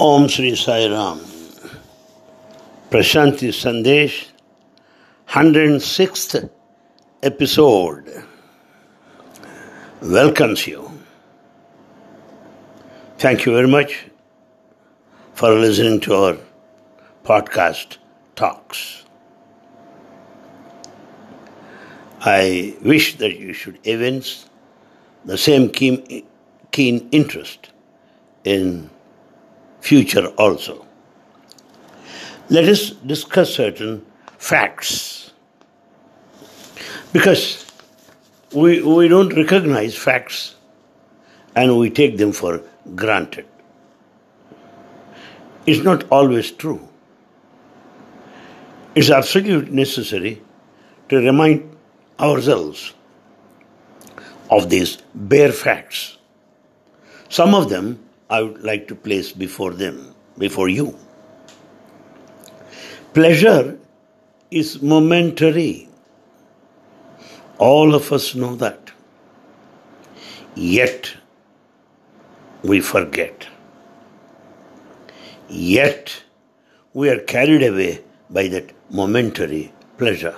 ओम श्री साई राम प्रशांति संदेश 106th episode welcomes you. Thank you very much for listening to our podcast talks. I wish that you should evince the same keen, keen interest in future also. Let us discuss certain facts. Because we, we don't recognize facts and we take them for granted. It's not always true. It's absolutely necessary to remind ourselves of these bare facts. Some of them I would like to place before them, before you. Pleasure is momentary. All of us know that. Yet, we forget. Yet, we are carried away by that momentary pleasure.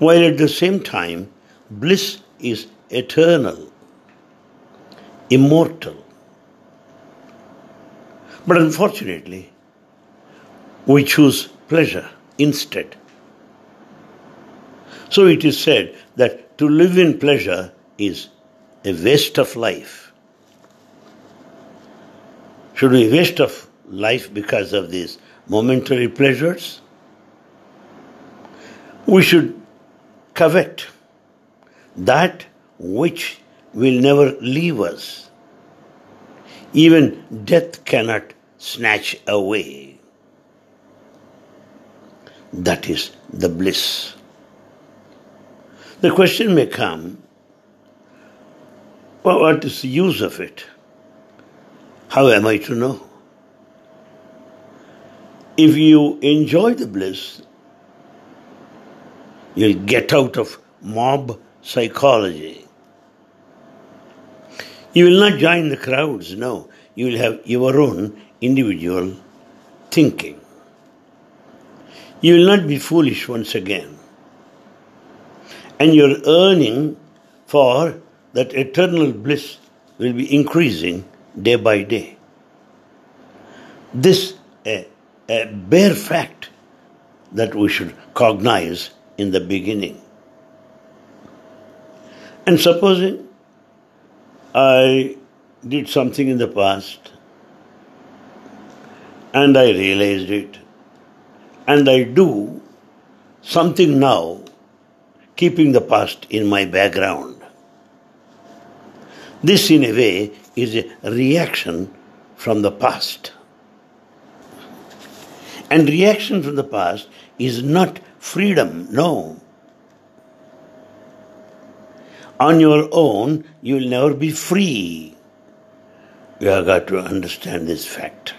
While at the same time, bliss is eternal immortal. But unfortunately, we choose pleasure instead. So it is said that to live in pleasure is a waste of life. Should we waste of life because of these momentary pleasures? We should covet that which will never leave us. Even death cannot snatch away. That is the bliss. The question may come well, what is the use of it? How am I to know? If you enjoy the bliss, you'll get out of mob psychology. You will not join the crowds, no. You will have your own individual thinking. You will not be foolish once again. And your earning for that eternal bliss will be increasing day by day. This a, a bare fact that we should cognize in the beginning. And supposing I did something in the past and I realized it, and I do something now, keeping the past in my background. This, in a way, is a reaction from the past. And reaction from the past is not freedom, no. On your own, you will never be free. You have got to understand this fact.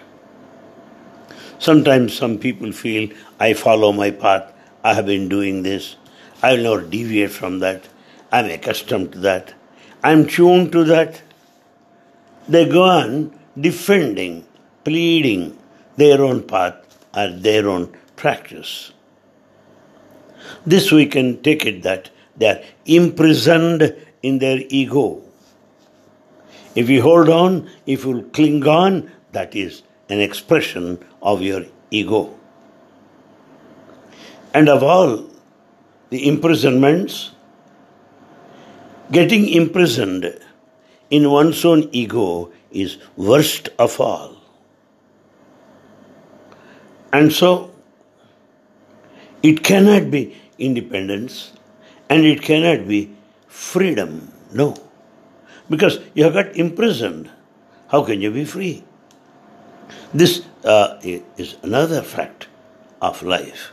Sometimes some people feel, I follow my path, I have been doing this, I will never deviate from that, I'm accustomed to that, I'm tuned to that. They go on defending, pleading their own path or their own practice. This we can take it that they are imprisoned in their ego. If you hold on, if you cling on, that is an expression of your ego. And of all the imprisonments, getting imprisoned in one's own ego is worst of all. And so, it cannot be independence and it cannot be freedom. No. Because you have got imprisoned. How can you be free? This uh, is another fact of life.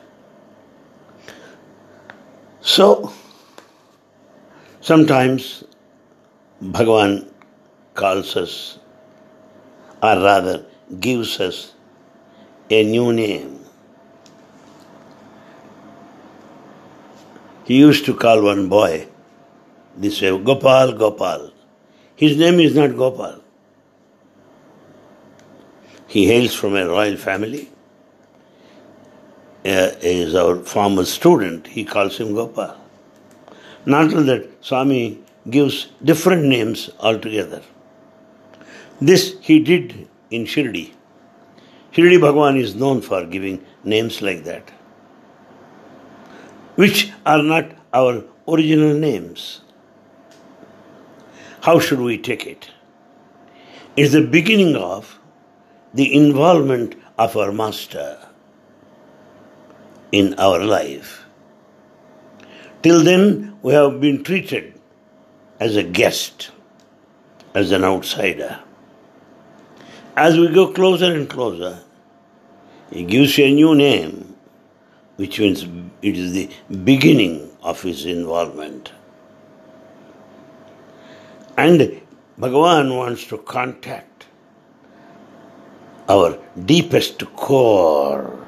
So, sometimes Bhagavan calls us, or rather gives us, a new name. He used to call one boy this way Gopal, Gopal. His name is not Gopal. He hails from a royal family. Uh, is our former student. He calls him Gopal. Not only that, Swami gives different names altogether. This he did in Shirdi. Shirdi Bhagwan is known for giving names like that, which are not our original names. How should we take it? It's the beginning of the involvement of our Master in our life. Till then, we have been treated as a guest, as an outsider. As we go closer and closer, he gives you a new name, which means it is the beginning of his involvement. And Bhagavan wants to contact our deepest core.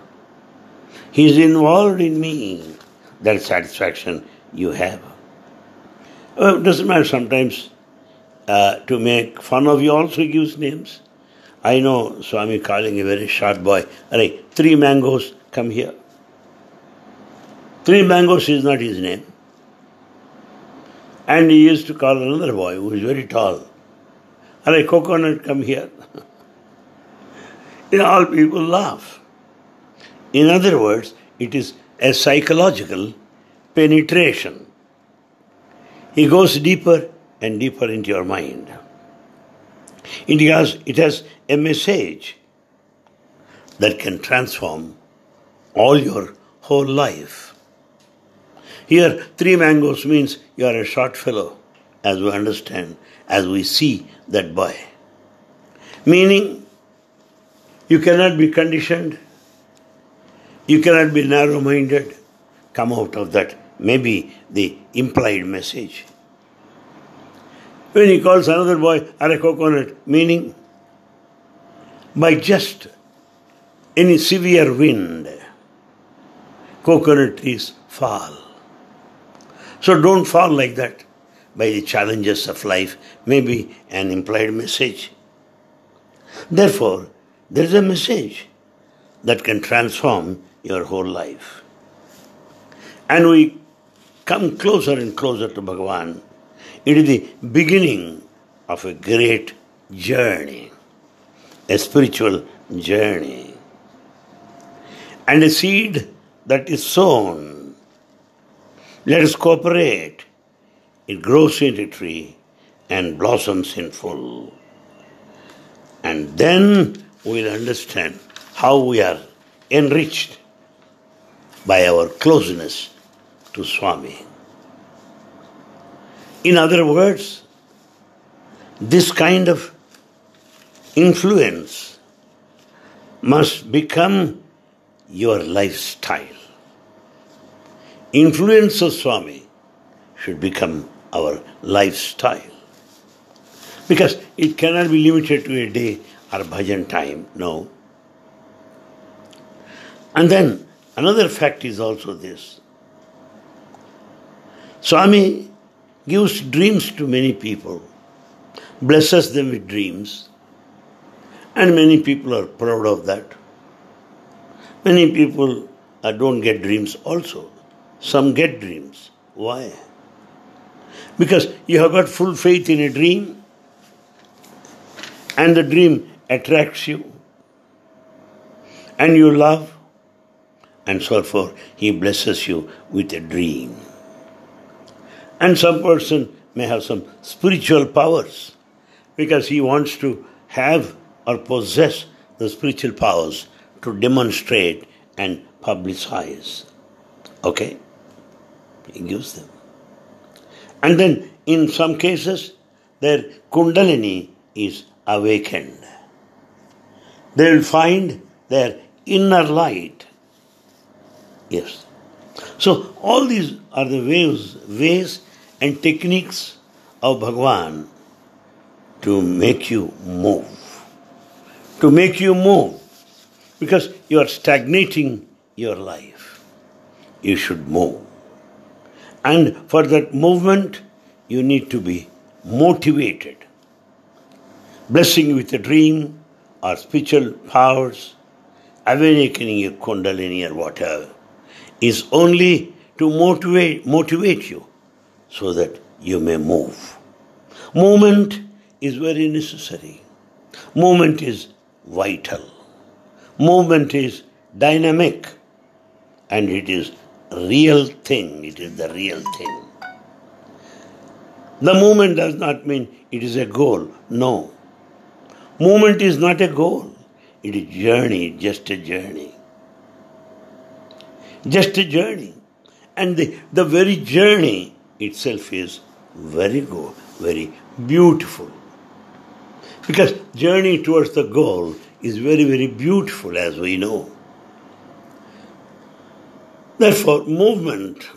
He is involved in me. That satisfaction you have. Well, it doesn't matter sometimes uh, to make fun of you also gives names. I know Swami calling a very sharp boy, Alright, three mangoes, come here. Three mangoes is not his name. And he used to call another boy who is very tall. Alright, coconut, come here. know, all people laugh. In other words, it is a psychological penetration. He goes deeper and deeper into your mind. It has, it has a message that can transform all your whole life. Here, three mangoes means you are a short fellow, as we understand, as we see that boy. Meaning, you cannot be conditioned, you cannot be narrow minded, come out of that maybe the implied message. When he calls another boy are a coconut, meaning by just any severe wind, coconut trees fall. So don't fall like that by the challenges of life, maybe an implied message. Therefore, there is a message that can transform your whole life. And we come closer and closer to Bhagavan. It is the beginning of a great journey, a spiritual journey. And a seed that is sown. Let us cooperate. It grows into tree and blossoms in full. And then we'll understand how we are enriched by our closeness to Swami. In other words, this kind of influence must become your lifestyle. Influence of Swami should become our lifestyle. Because it cannot be limited to a day or bhajan time, no. And then another fact is also this Swami gives dreams to many people, blesses them with dreams, and many people are proud of that. Many people uh, don't get dreams also. Some get dreams. Why? Because you have got full faith in a dream, and the dream attracts you, and you love, and so forth. He blesses you with a dream. And some person may have some spiritual powers because he wants to have or possess the spiritual powers to demonstrate and publicize. Okay? He gives them. And then in some cases, their kundalini is awakened. They will find their inner light. Yes. So all these are the ways, ways and techniques of Bhagwan to make you move. To make you move. Because you are stagnating your life. You should move. And for that movement, you need to be motivated. Blessing with a dream or spiritual powers, awakening a kundalini or whatever, is only to motivate, motivate you so that you may move. Movement is very necessary. Movement is vital. Movement is dynamic and it is real thing. It is the real thing. The movement does not mean it is a goal. No. Movement is not a goal. It is journey, just a journey. Just a journey. And the, the very journey itself is very good, very beautiful. Because journey towards the goal is very, very beautiful as we know. Therefore, movement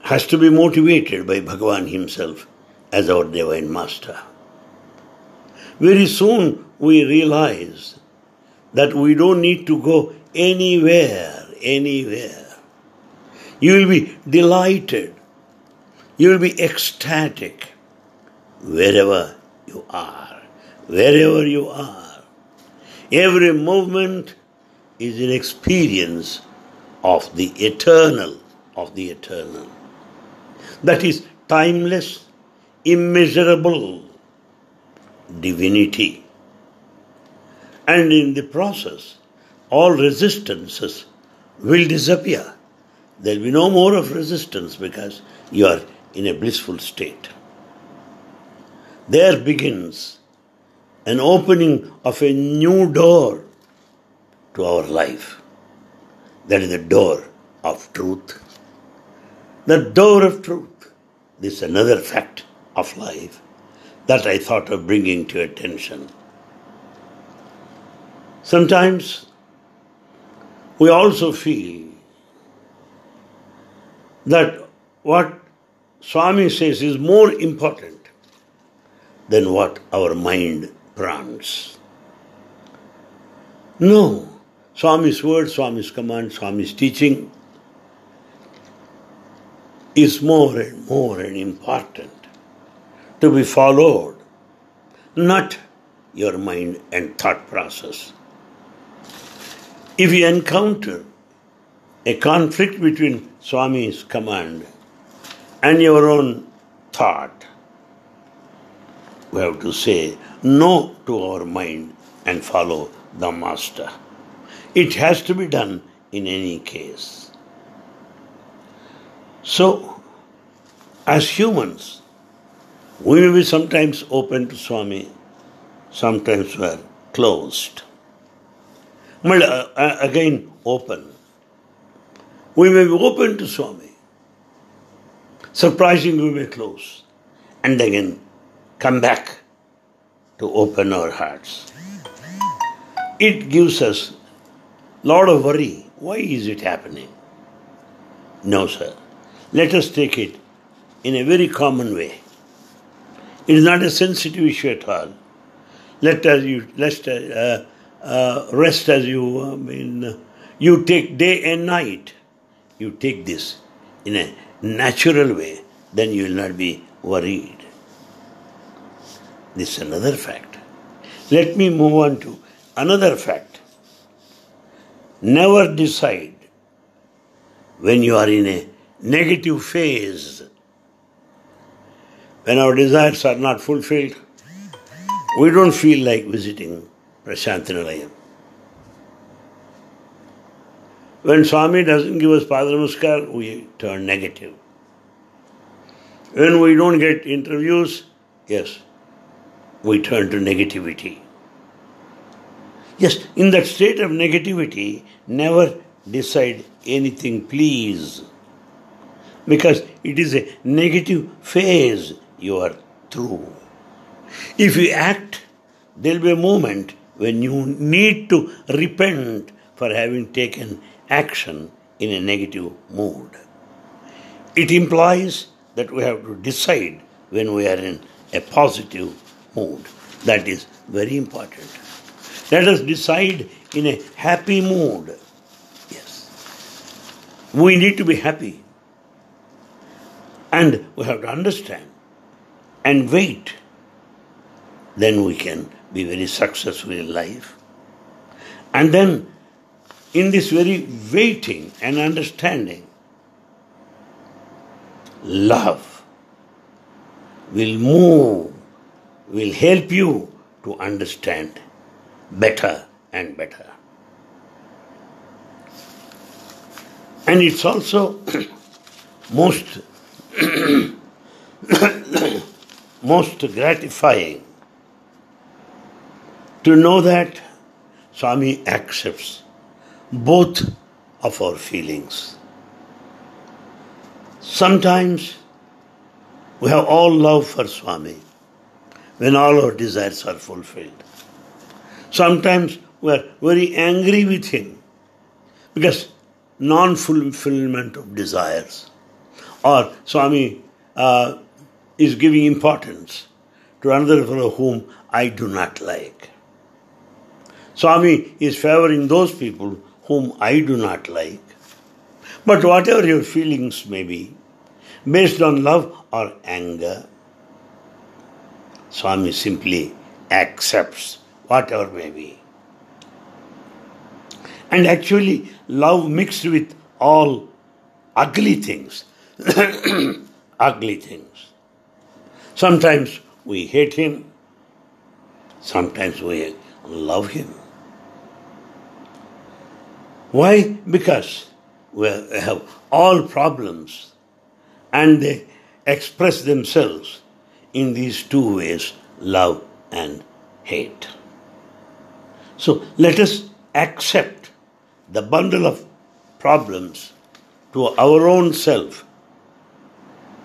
has to be motivated by Bhagavan himself as our divine master. Very soon we realize that we don't need to go anywhere, anywhere. You will be delighted, you will be ecstatic wherever you are, wherever you are. Every movement is an experience of the eternal, of the eternal. That is timeless, immeasurable divinity. And in the process, all resistances will disappear. There will be no more of resistance because you are in a blissful state. There begins an opening of a new door to our life. That is the door of truth. The door of truth. This is another fact of life that I thought of bringing to attention. Sometimes we also feel that what Swami says is more important than what our mind prompts. No, Swami's word, Swami's command, Swami's teaching is more and more and important to be followed, not your mind and thought process. If you encounter a conflict between Swami's command and your own thought, we have to say no to our mind and follow the Master. It has to be done in any case. So, as humans, we may be sometimes open to Swami, sometimes we are closed. But uh, uh, again, open. We may be open to Swami. Surprisingly, we may close. And again, come back to open our hearts. It gives us lot of worry. Why is it happening? No, sir. Let us take it in a very common way. It is not a sensitive issue at all. Let us you let uh, uh, rest as you I mean you take day and night. You take this in a natural way, then you will not be worried. This is another fact. Let me move on to another fact. Never decide when you are in a negative phase when our desires are not fulfilled, we don't feel like visiting Prasanthi Nilayam. When Swami doesn't give us Padanamaskar, we turn negative. When we don't get interviews, yes, we turn to negativity. Yes, in that state of negativity, never decide anything, please. Because it is a negative phase you are through. If you act, there will be a moment when you need to repent for having taken action in a negative mood. It implies that we have to decide when we are in a positive mood. That is very important. Let us decide in a happy mood. Yes. We need to be happy. And we have to understand and wait, then we can be very successful in life. And then, in this very waiting and understanding, love will move, will help you to understand better and better. And it's also most most gratifying to know that Swami accepts both of our feelings. Sometimes we have all love for Swami when all our desires are fulfilled. Sometimes we are very angry with him because non fulfillment of desires. Or Swami uh, is giving importance to another fellow whom I do not like. Swami is favoring those people whom I do not like. But whatever your feelings may be, based on love or anger, Swami simply accepts whatever may be. And actually, love mixed with all ugly things. ugly things. Sometimes we hate him, sometimes we love him. Why? Because we have all problems and they express themselves in these two ways love and hate. So let us accept the bundle of problems to our own self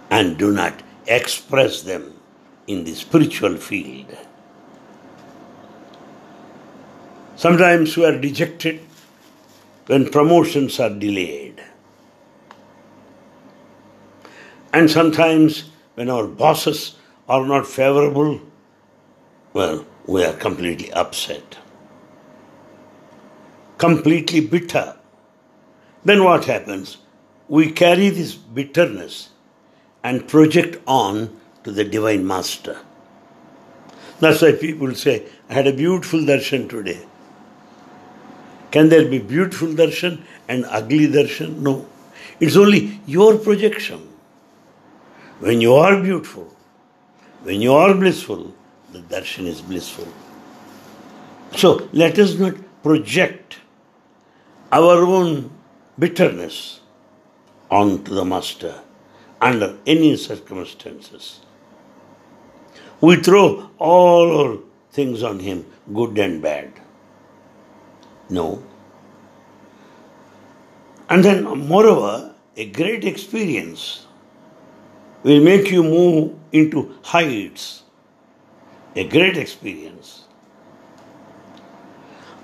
and do not express them in the spiritual field. Sometimes we are dejected when promotions are delayed. And sometimes when our bosses are not favorable, well, we are completely upset, completely bitter. Then what happens? We carry this bitterness and project on to the Divine Master. That's why people say, I had a beautiful darshan today. Can there be beautiful darshan and ugly darshan? No. It's only your projection. When you are beautiful, when you are blissful, the darshan is blissful. So let us not project our own bitterness onto the Master under any circumstances. We throw all our things on Him, good and bad. No. And then, moreover, a great experience will make you move into heights. A great experience.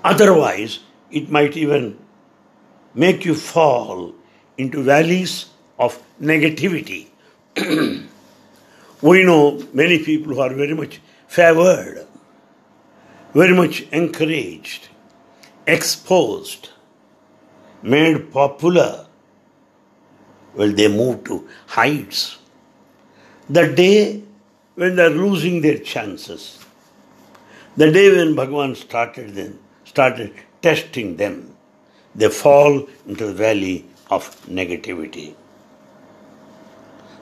Otherwise, it might even make you fall into valleys of negativity. we know many people who are very much favored, very much encouraged, exposed, made popular, well, they move to heights. The day when they are losing their chances, the day when Bhagavan started them, started testing them, they fall into the valley of negativity.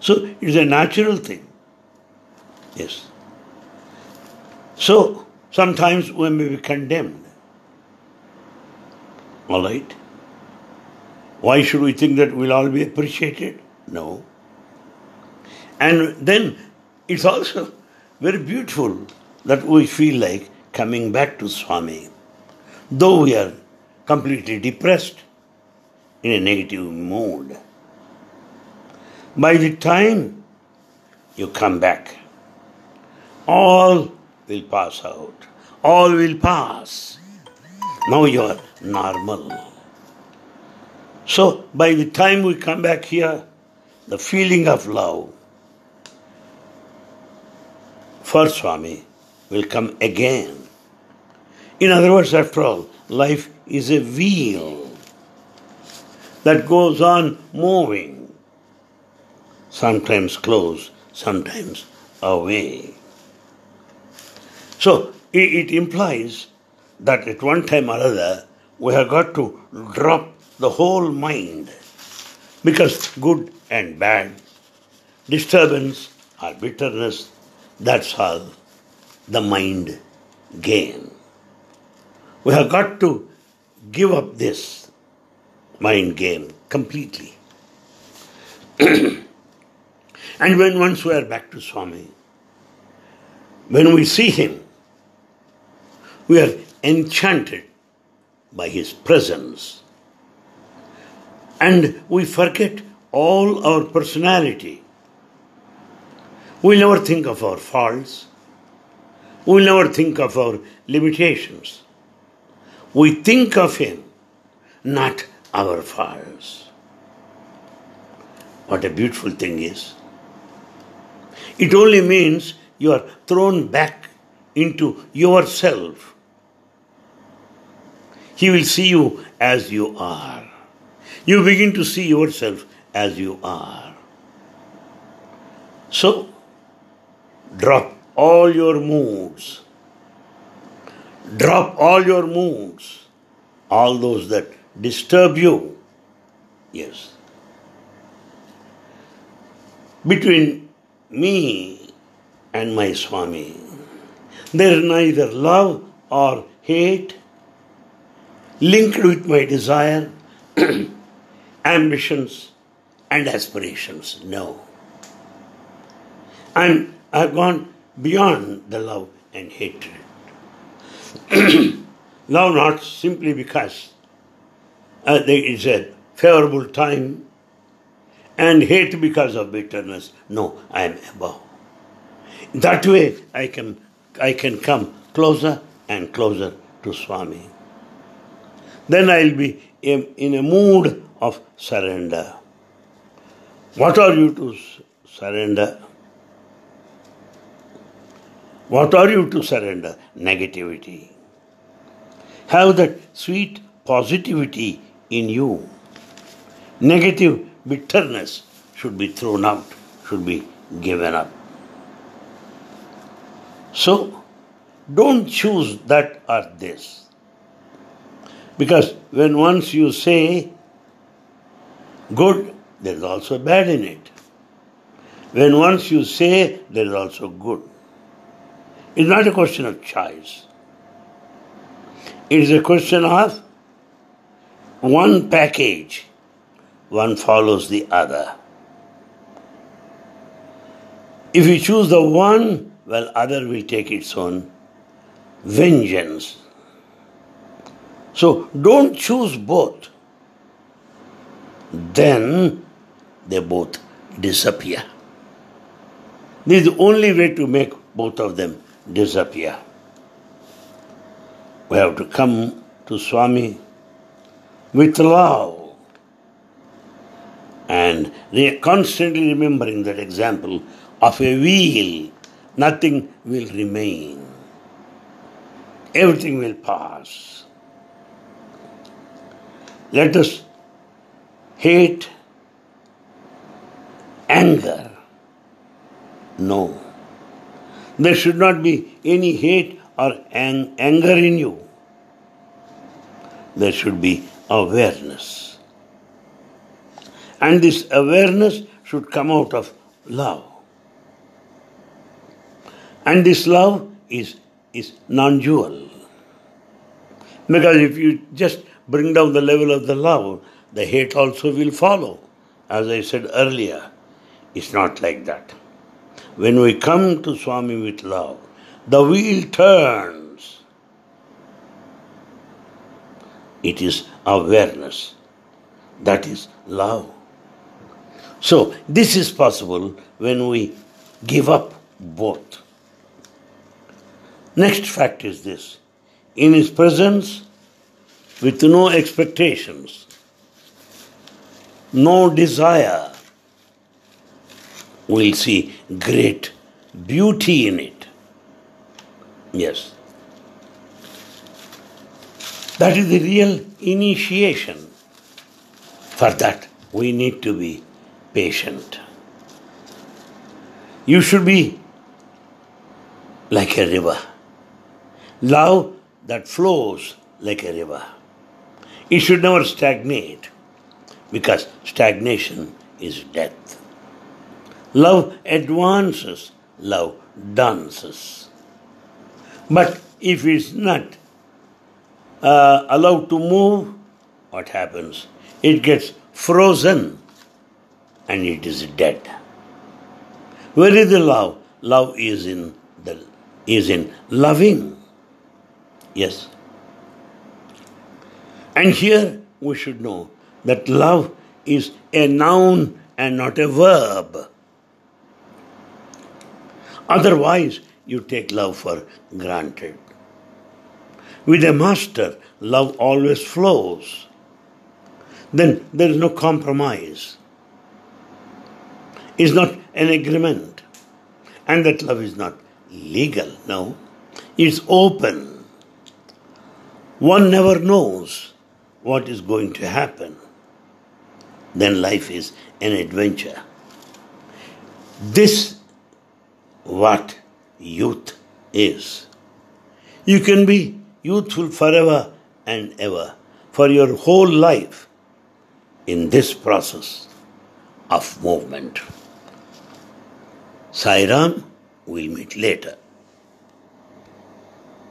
So it's a natural thing. Yes. So sometimes we may be condemned. All right? Why should we think that we'll all be appreciated? No. And then it's also very beautiful that we feel like coming back to Swami. Though we are completely depressed in a negative mood. By the time you come back, all will pass out. All will pass. Now you are normal. So, by the time we come back here, the feeling of love for Swami will come again. In other words, after all, life is a wheel that goes on moving, sometimes close, sometimes away. So, it, implies that at one time or other we have got to drop the whole mind because good and bad, disturbance or bitterness, that's all the mind game. We have got to give up this mind game completely. and when once we are back to Swami, when we see him, we are enchanted by his presence. And we forget all our personality. We never think of our faults. We never think of our limitations. We think of him, not our faults. What a beautiful thing is. It only means you are thrown back into yourself. He will see you as you are. You begin to see yourself as you are. So, drop all your moods. Drop all your moods, all those that disturb you. Yes. Between me and my Swami, there is neither love or hate linked with my desire, ambitions, and aspirations. No. And I've gone beyond the love and hatred. love not simply because uh, is a favorable time and hate because of bitterness. No, I am above. That way I can I can come closer and closer to Swami. Then I'll be in a mood of surrender. What are you to surrender? What are you to surrender? Negativity. Have that sweet positivity in you. Negative bitterness should be thrown out, should be given up. So, don't choose that or this. Because when once you say good, there is also bad in it. When once you say there is also good. It's not a question of choice. It is a question of one package, one follows the other. If you choose the one, well, other will take its own vengeance. So don't choose both. Then they both disappear. This is the only way to make both of them disappear. We have to come to Swami with love and constantly remembering that example of a wheel, nothing will remain. Everything will pass. Let us hate anger. No. There should not be any hate or ang- anger in you. There should be awareness. And this awareness should come out of love. And this love is, is non dual. Because if you just bring down the level of the love, the hate also will follow. As I said earlier, it's not like that. When we come to Swami with love, the wheel turns. It is awareness. That is love. So, this is possible when we give up both. Next fact is this in His presence, with no expectations, no desire, we'll see great beauty in it. Yes. That is the real initiation. For that, we need to be patient. You should be like a river. Love that flows like a river. It should never stagnate because stagnation is death. Love advances, love dances. But if it's not uh, allowed to move, what happens? It gets frozen and it is dead. Where is the love? Love is in the is in loving. Yes. And here we should know that love is a noun and not a verb. Otherwise, you take love for granted. With a master, love always flows. Then there is no compromise. It's not an agreement. And that love is not legal, no. It's open. One never knows what is going to happen. Then life is an adventure. This what youth is. You can be youthful forever and ever, for your whole life, in this process of movement. Sairam, we'll meet later.